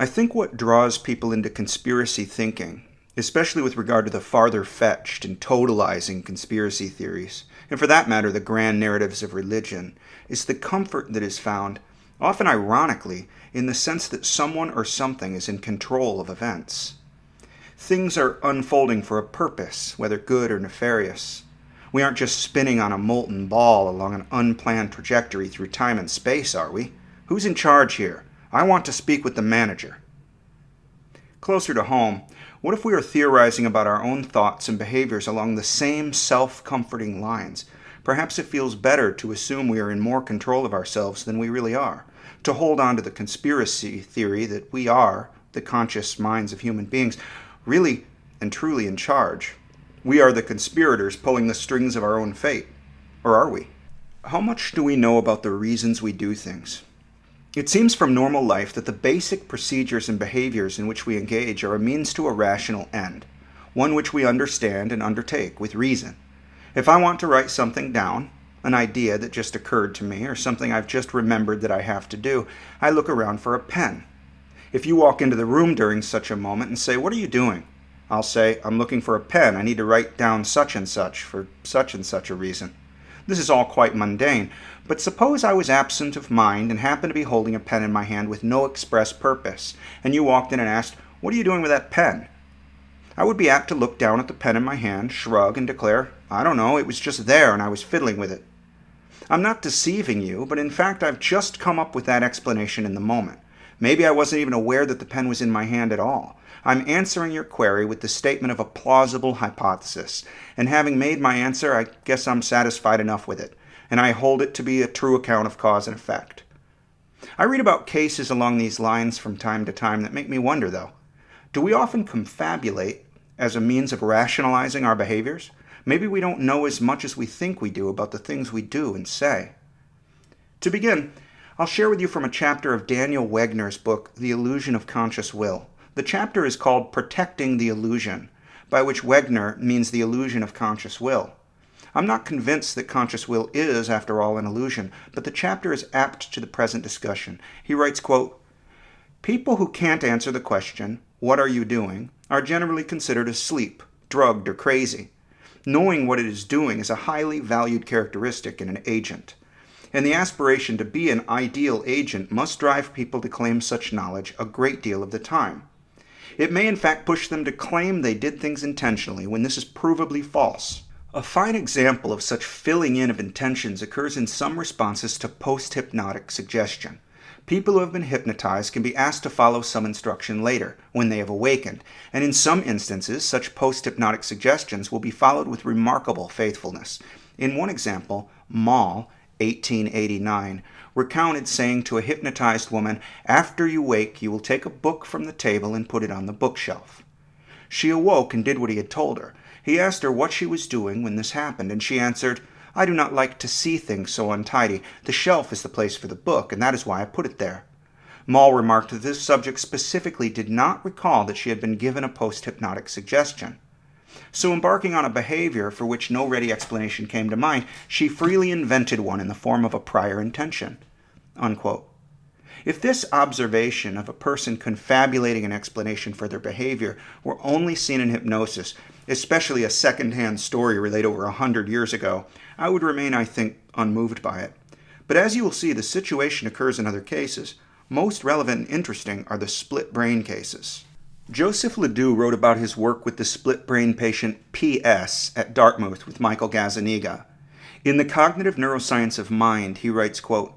I think what draws people into conspiracy thinking, especially with regard to the farther fetched and totalizing conspiracy theories, and for that matter, the grand narratives of religion, is the comfort that is found, often ironically, in the sense that someone or something is in control of events. Things are unfolding for a purpose, whether good or nefarious. We aren't just spinning on a molten ball along an unplanned trajectory through time and space, are we? Who's in charge here? I want to speak with the manager. Closer to home, what if we are theorizing about our own thoughts and behaviors along the same self comforting lines? Perhaps it feels better to assume we are in more control of ourselves than we really are, to hold on to the conspiracy theory that we are, the conscious minds of human beings, really and truly in charge. We are the conspirators pulling the strings of our own fate. Or are we? How much do we know about the reasons we do things? It seems from normal life that the basic procedures and behaviors in which we engage are a means to a rational end, one which we understand and undertake with reason. If I want to write something down, an idea that just occurred to me, or something I've just remembered that I have to do, I look around for a pen. If you walk into the room during such a moment and say, What are you doing? I'll say, I'm looking for a pen. I need to write down such and such for such and such a reason. This is all quite mundane, but suppose I was absent of mind and happened to be holding a pen in my hand with no express purpose, and you walked in and asked, What are you doing with that pen? I would be apt to look down at the pen in my hand, shrug, and declare, I don't know, it was just there and I was fiddling with it. I'm not deceiving you, but in fact I've just come up with that explanation in the moment. Maybe I wasn't even aware that the pen was in my hand at all. I'm answering your query with the statement of a plausible hypothesis, and having made my answer, I guess I'm satisfied enough with it, and I hold it to be a true account of cause and effect. I read about cases along these lines from time to time that make me wonder, though. Do we often confabulate as a means of rationalizing our behaviors? Maybe we don't know as much as we think we do about the things we do and say. To begin, I'll share with you from a chapter of Daniel Wegner's book, The Illusion of Conscious Will. The chapter is called Protecting the Illusion, by which Wegner means the illusion of conscious will. I'm not convinced that conscious will is, after all, an illusion, but the chapter is apt to the present discussion. He writes, quote, People who can't answer the question, What are you doing? are generally considered asleep, drugged, or crazy. Knowing what it is doing is a highly valued characteristic in an agent. And the aspiration to be an ideal agent must drive people to claim such knowledge a great deal of the time. It may in fact push them to claim they did things intentionally when this is provably false. A fine example of such filling in of intentions occurs in some responses to post hypnotic suggestion. People who have been hypnotized can be asked to follow some instruction later, when they have awakened, and in some instances, such post hypnotic suggestions will be followed with remarkable faithfulness. In one example, Moll, 1889, recounted saying to a hypnotized woman, After you wake, you will take a book from the table and put it on the bookshelf. She awoke and did what he had told her. He asked her what she was doing when this happened, and she answered, I do not like to see things so untidy. The shelf is the place for the book, and that is why I put it there. Moll remarked that this subject specifically did not recall that she had been given a post hypnotic suggestion. So, embarking on a behavior for which no ready explanation came to mind, she freely invented one in the form of a prior intention. Unquote. If this observation of a person confabulating an explanation for their behavior were only seen in hypnosis, especially a second hand story related over a hundred years ago, I would remain, I think, unmoved by it. But as you will see, the situation occurs in other cases. Most relevant and interesting are the split brain cases. Joseph LeDoux wrote about his work with the split brain patient P.S. at Dartmouth with Michael Gazzaniga. In The Cognitive Neuroscience of Mind, he writes, quote,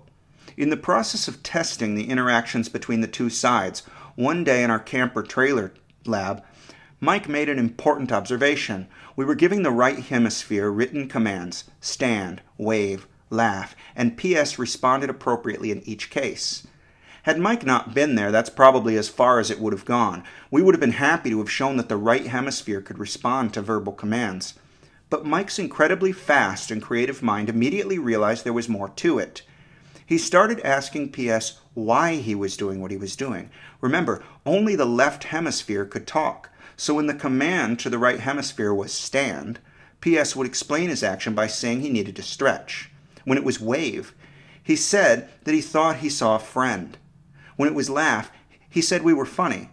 In the process of testing the interactions between the two sides, one day in our camper trailer lab, Mike made an important observation. We were giving the right hemisphere written commands stand, wave, laugh, and P.S. responded appropriately in each case. Had Mike not been there, that's probably as far as it would have gone. We would have been happy to have shown that the right hemisphere could respond to verbal commands. But Mike's incredibly fast and creative mind immediately realized there was more to it. He started asking PS why he was doing what he was doing. Remember, only the left hemisphere could talk. So when the command to the right hemisphere was stand, PS would explain his action by saying he needed to stretch. When it was wave, he said that he thought he saw a friend. When it was laugh, He said we were funny.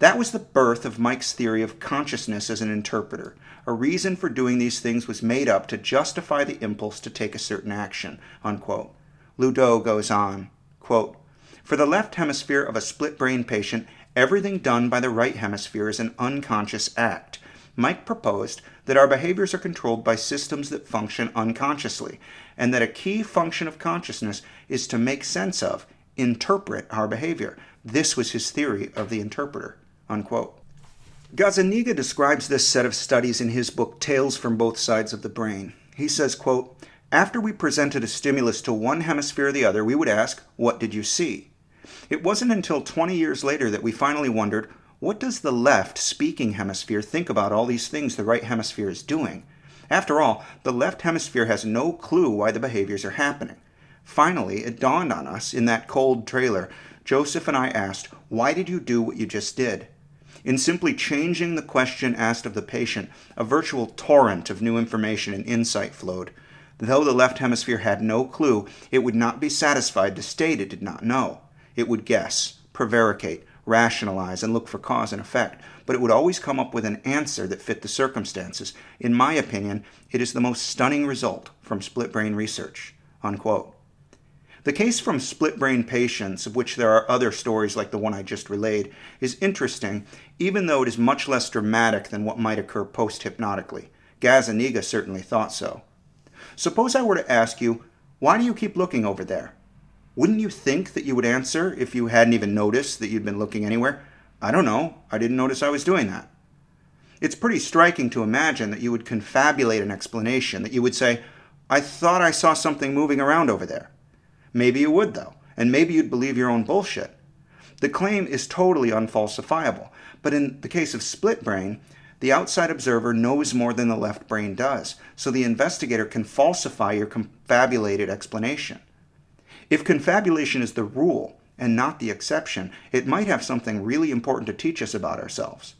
That was the birth of Mike's theory of consciousness as an interpreter. A reason for doing these things was made up to justify the impulse to take a certain action. Unquote. LeDoux goes on, quote, For the left hemisphere of a split brain patient, everything done by the right hemisphere is an unconscious act. Mike proposed that our behaviors are controlled by systems that function unconsciously, and that a key function of consciousness is to make sense of, interpret our behavior. This was his theory of the interpreter. Unquote. Gazzaniga describes this set of studies in his book Tales from Both Sides of the Brain. He says, quote, After we presented a stimulus to one hemisphere or the other, we would ask, What did you see? It wasn't until 20 years later that we finally wondered, What does the left speaking hemisphere think about all these things the right hemisphere is doing? After all, the left hemisphere has no clue why the behaviors are happening. Finally, it dawned on us in that cold trailer. Joseph and I asked, Why did you do what you just did? In simply changing the question asked of the patient, a virtual torrent of new information and insight flowed. Though the left hemisphere had no clue, it would not be satisfied to state it did not know. It would guess, prevaricate, rationalize, and look for cause and effect, but it would always come up with an answer that fit the circumstances. In my opinion, it is the most stunning result from split brain research. Unquote. The case from split brain patients, of which there are other stories like the one I just relayed, is interesting, even though it is much less dramatic than what might occur post hypnotically. Gazzaniga certainly thought so. Suppose I were to ask you, why do you keep looking over there? Wouldn't you think that you would answer if you hadn't even noticed that you'd been looking anywhere? I don't know. I didn't notice I was doing that. It's pretty striking to imagine that you would confabulate an explanation, that you would say, I thought I saw something moving around over there. Maybe you would, though, and maybe you'd believe your own bullshit. The claim is totally unfalsifiable, but in the case of split brain, the outside observer knows more than the left brain does, so the investigator can falsify your confabulated explanation. If confabulation is the rule and not the exception, it might have something really important to teach us about ourselves.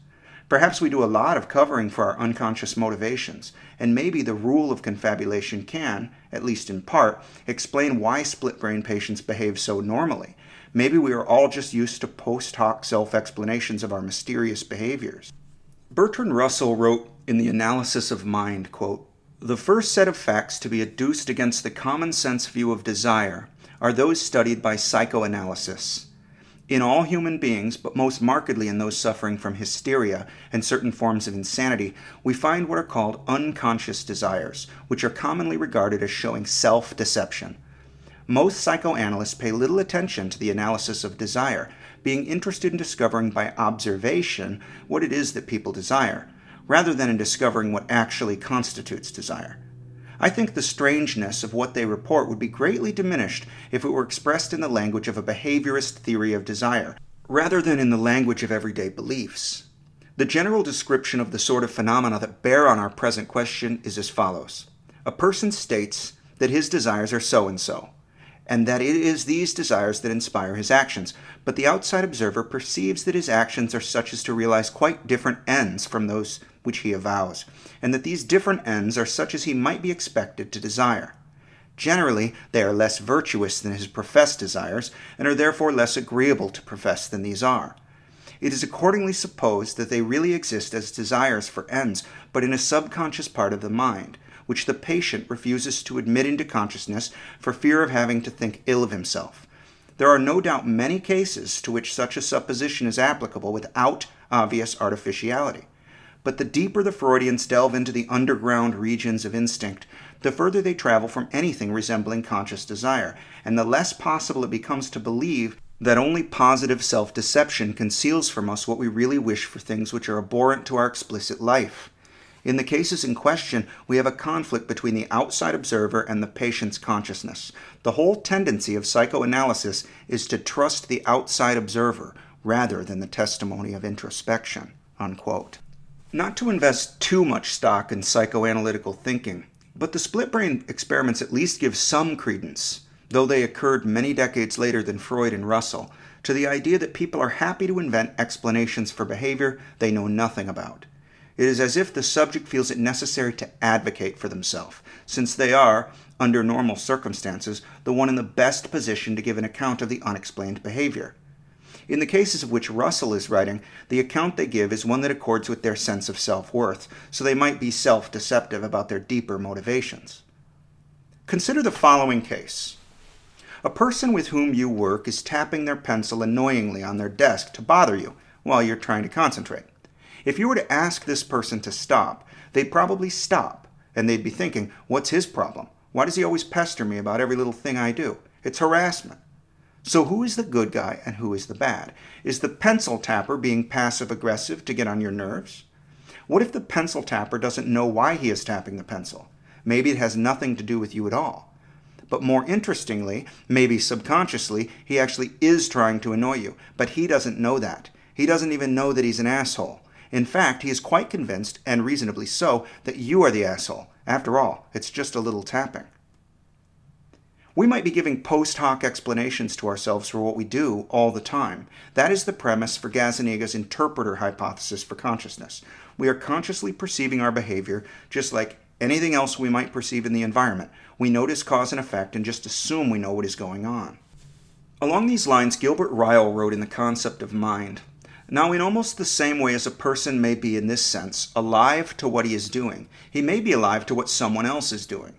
Perhaps we do a lot of covering for our unconscious motivations, and maybe the rule of confabulation can, at least in part, explain why split brain patients behave so normally. Maybe we are all just used to post hoc self explanations of our mysterious behaviors. Bertrand Russell wrote in The Analysis of Mind, quote, The first set of facts to be adduced against the common sense view of desire are those studied by psychoanalysis in all human beings, but most markedly in those suffering from hysteria and certain forms of insanity, we find what are called unconscious desires, which are commonly regarded as showing self deception. Most psychoanalysts pay little attention to the analysis of desire, being interested in discovering by observation what it is that people desire, rather than in discovering what actually constitutes desire. I think the strangeness of what they report would be greatly diminished if it were expressed in the language of a behaviorist theory of desire, rather than in the language of everyday beliefs. The general description of the sort of phenomena that bear on our present question is as follows A person states that his desires are so and so, and that it is these desires that inspire his actions, but the outside observer perceives that his actions are such as to realize quite different ends from those which he avows, and that these different ends are such as he might be expected to desire. Generally, they are less virtuous than his professed desires, and are therefore less agreeable to profess than these are. It is accordingly supposed that they really exist as desires for ends, but in a subconscious part of the mind, which the patient refuses to admit into consciousness for fear of having to think ill of himself. There are no doubt many cases to which such a supposition is applicable without obvious artificiality. But the deeper the Freudians delve into the underground regions of instinct, the further they travel from anything resembling conscious desire, and the less possible it becomes to believe that only positive self deception conceals from us what we really wish for things which are abhorrent to our explicit life. In the cases in question, we have a conflict between the outside observer and the patient's consciousness. The whole tendency of psychoanalysis is to trust the outside observer rather than the testimony of introspection. Unquote not to invest too much stock in psychoanalytical thinking, but the split brain experiments at least give some credence, though they occurred many decades later than Freud and Russell, to the idea that people are happy to invent explanations for behavior they know nothing about. It is as if the subject feels it necessary to advocate for themselves, since they are, under normal circumstances, the one in the best position to give an account of the unexplained behavior. In the cases of which Russell is writing, the account they give is one that accords with their sense of self worth, so they might be self deceptive about their deeper motivations. Consider the following case A person with whom you work is tapping their pencil annoyingly on their desk to bother you while you're trying to concentrate. If you were to ask this person to stop, they'd probably stop, and they'd be thinking, What's his problem? Why does he always pester me about every little thing I do? It's harassment. So, who is the good guy and who is the bad? Is the pencil tapper being passive aggressive to get on your nerves? What if the pencil tapper doesn't know why he is tapping the pencil? Maybe it has nothing to do with you at all. But more interestingly, maybe subconsciously, he actually is trying to annoy you, but he doesn't know that. He doesn't even know that he's an asshole. In fact, he is quite convinced, and reasonably so, that you are the asshole. After all, it's just a little tapping. We might be giving post hoc explanations to ourselves for what we do all the time. That is the premise for Gazzaniga's interpreter hypothesis for consciousness. We are consciously perceiving our behavior just like anything else we might perceive in the environment. We notice cause and effect and just assume we know what is going on. Along these lines, Gilbert Ryle wrote in The Concept of Mind Now, in almost the same way as a person may be in this sense alive to what he is doing, he may be alive to what someone else is doing.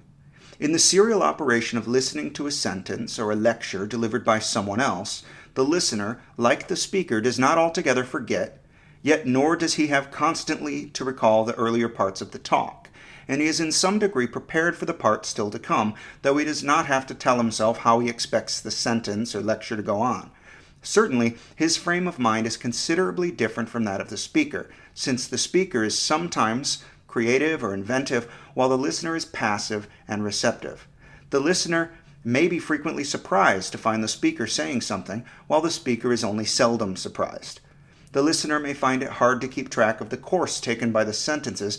In the serial operation of listening to a sentence or a lecture delivered by someone else, the listener, like the speaker, does not altogether forget, yet nor does he have constantly to recall the earlier parts of the talk, and he is in some degree prepared for the part still to come, though he does not have to tell himself how he expects the sentence or lecture to go on. Certainly, his frame of mind is considerably different from that of the speaker, since the speaker is sometimes creative or inventive, while the listener is passive and receptive. The listener may be frequently surprised to find the speaker saying something, while the speaker is only seldom surprised. The listener may find it hard to keep track of the course taken by the sentences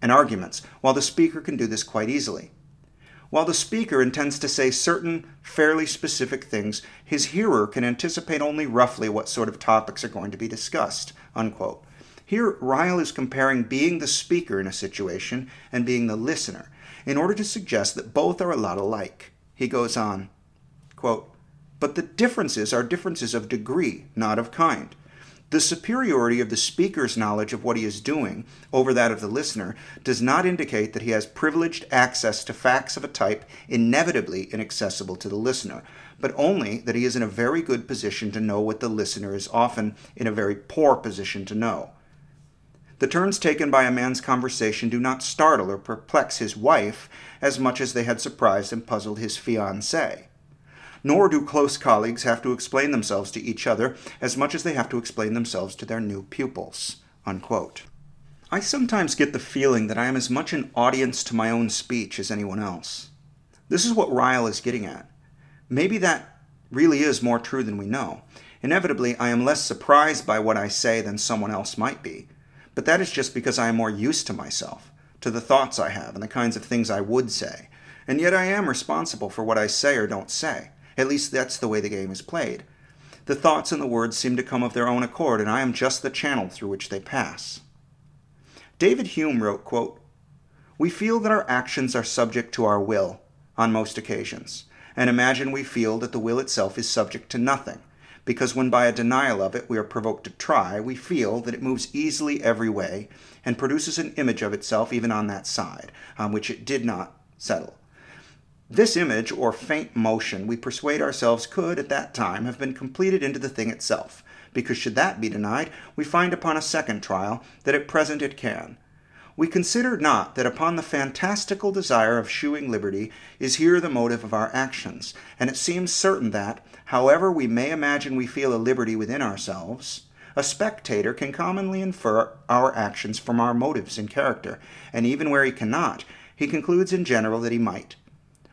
and arguments, while the speaker can do this quite easily. While the speaker intends to say certain fairly specific things, his hearer can anticipate only roughly what sort of topics are going to be discussed. Unquote. Here, Ryle is comparing being the speaker in a situation and being the listener in order to suggest that both are a lot alike. He goes on, quote, But the differences are differences of degree, not of kind. The superiority of the speaker's knowledge of what he is doing over that of the listener does not indicate that he has privileged access to facts of a type inevitably inaccessible to the listener, but only that he is in a very good position to know what the listener is often in a very poor position to know. The turns taken by a man's conversation do not startle or perplex his wife as much as they had surprised and puzzled his fiancée. Nor do close colleagues have to explain themselves to each other as much as they have to explain themselves to their new pupils. Unquote. I sometimes get the feeling that I am as much an audience to my own speech as anyone else. This is what Ryle is getting at. Maybe that really is more true than we know. Inevitably, I am less surprised by what I say than someone else might be. But that is just because I am more used to myself, to the thoughts I have, and the kinds of things I would say. And yet I am responsible for what I say or don't say. At least that's the way the game is played. The thoughts and the words seem to come of their own accord, and I am just the channel through which they pass. David Hume wrote, quote, We feel that our actions are subject to our will on most occasions, and imagine we feel that the will itself is subject to nothing, because when by a denial of it we are provoked to try, we feel that it moves easily every way and produces an image of itself even on that side on which it did not settle. This image, or faint motion, we persuade ourselves could, at that time, have been completed into the thing itself, because should that be denied, we find upon a second trial that at present it can. We consider not that upon the fantastical desire of shewing liberty is here the motive of our actions, and it seems certain that, however we may imagine we feel a liberty within ourselves, a spectator can commonly infer our actions from our motives and character, and even where he cannot, he concludes in general that he might.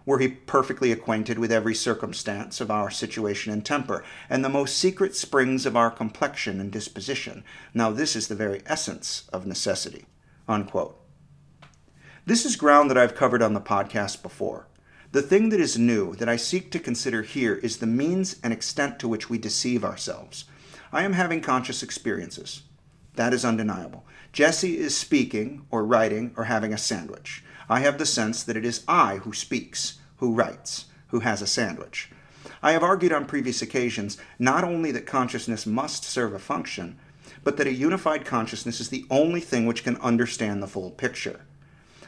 Were he perfectly acquainted with every circumstance of our situation and temper, and the most secret springs of our complexion and disposition, now this is the very essence of necessity. Unquote. This is ground that I've covered on the podcast before. The thing that is new that I seek to consider here is the means and extent to which we deceive ourselves. I am having conscious experiences. That is undeniable. Jesse is speaking, or writing, or having a sandwich. I have the sense that it is I who speaks, who writes, who has a sandwich. I have argued on previous occasions not only that consciousness must serve a function, but that a unified consciousness is the only thing which can understand the full picture.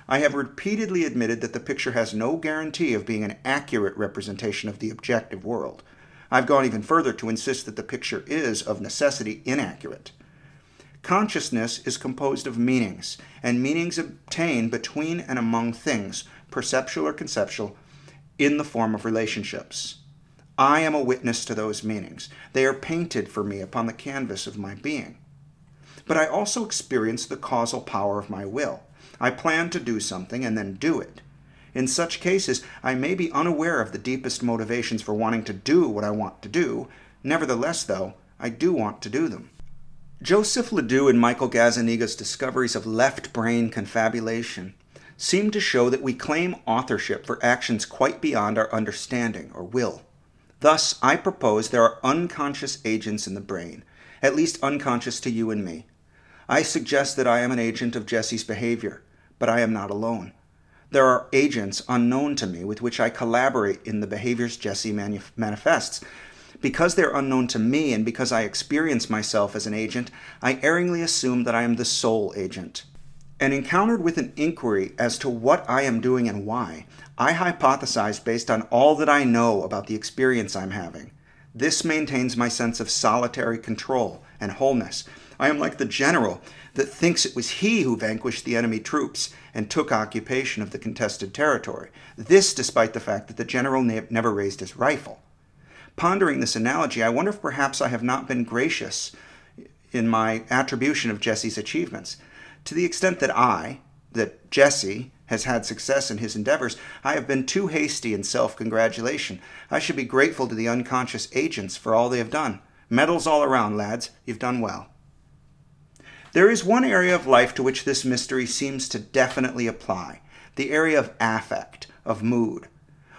I have repeatedly admitted that the picture has no guarantee of being an accurate representation of the objective world. I've gone even further to insist that the picture is, of necessity, inaccurate. Consciousness is composed of meanings, and meanings obtain between and among things, perceptual or conceptual, in the form of relationships. I am a witness to those meanings. They are painted for me upon the canvas of my being. But I also experience the causal power of my will. I plan to do something and then do it. In such cases, I may be unaware of the deepest motivations for wanting to do what I want to do. Nevertheless, though, I do want to do them. Joseph LeDoux and Michael Gazzaniga's discoveries of left brain confabulation seem to show that we claim authorship for actions quite beyond our understanding or will. Thus, I propose there are unconscious agents in the brain, at least unconscious to you and me. I suggest that I am an agent of Jesse's behavior, but I am not alone. There are agents unknown to me with which I collaborate in the behaviors Jesse manifests, because they're unknown to me and because I experience myself as an agent, I erringly assume that I am the sole agent. And encountered with an inquiry as to what I am doing and why, I hypothesize based on all that I know about the experience I'm having. This maintains my sense of solitary control and wholeness. I am like the general that thinks it was he who vanquished the enemy troops and took occupation of the contested territory. This despite the fact that the general ne- never raised his rifle. Pondering this analogy, I wonder if perhaps I have not been gracious in my attribution of Jesse's achievements. To the extent that I, that Jesse, has had success in his endeavors, I have been too hasty in self congratulation. I should be grateful to the unconscious agents for all they have done. Medals all around, lads. You've done well. There is one area of life to which this mystery seems to definitely apply the area of affect, of mood.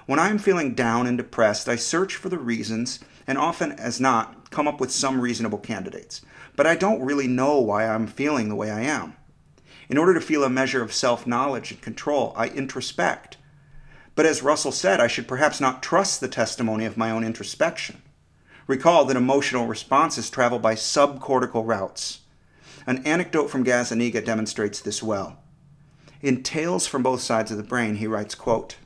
When I am feeling down and depressed, I search for the reasons, and often as not, come up with some reasonable candidates. But I don't really know why I'm feeling the way I am. In order to feel a measure of self knowledge and control, I introspect. But as Russell said, I should perhaps not trust the testimony of my own introspection. Recall that emotional responses travel by subcortical routes. An anecdote from Gazzaniga demonstrates this well. In Tales from Both Sides of the Brain, he writes, quote,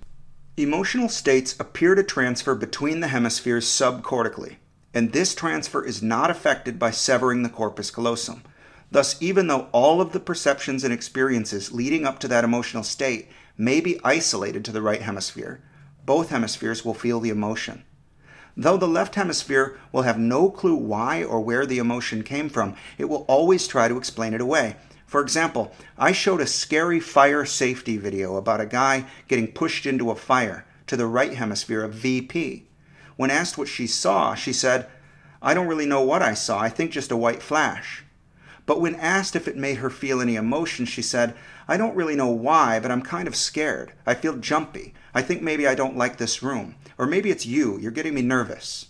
Emotional states appear to transfer between the hemispheres subcortically, and this transfer is not affected by severing the corpus callosum. Thus, even though all of the perceptions and experiences leading up to that emotional state may be isolated to the right hemisphere, both hemispheres will feel the emotion. Though the left hemisphere will have no clue why or where the emotion came from, it will always try to explain it away, for example, I showed a scary fire safety video about a guy getting pushed into a fire to the right hemisphere of VP. When asked what she saw, she said, I don't really know what I saw, I think just a white flash. But when asked if it made her feel any emotion, she said, I don't really know why, but I'm kind of scared. I feel jumpy. I think maybe I don't like this room. Or maybe it's you. You're getting me nervous.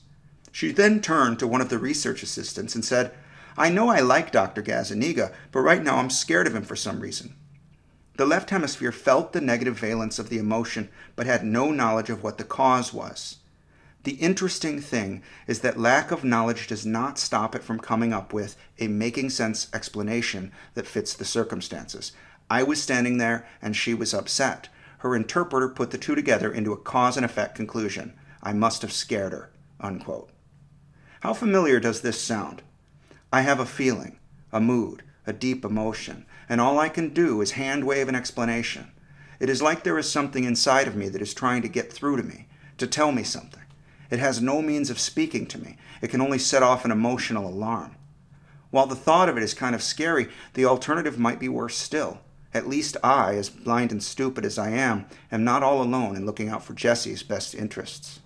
She then turned to one of the research assistants and said, I know I like Dr. Gazzaniga, but right now I'm scared of him for some reason. The left hemisphere felt the negative valence of the emotion, but had no knowledge of what the cause was. The interesting thing is that lack of knowledge does not stop it from coming up with a making sense explanation that fits the circumstances. I was standing there and she was upset. Her interpreter put the two together into a cause and effect conclusion. I must have scared her. Unquote. How familiar does this sound? I have a feeling, a mood, a deep emotion, and all I can do is hand wave an explanation. It is like there is something inside of me that is trying to get through to me, to tell me something. It has no means of speaking to me, it can only set off an emotional alarm. While the thought of it is kind of scary, the alternative might be worse still. At least I, as blind and stupid as I am, am not all alone in looking out for Jesse's best interests.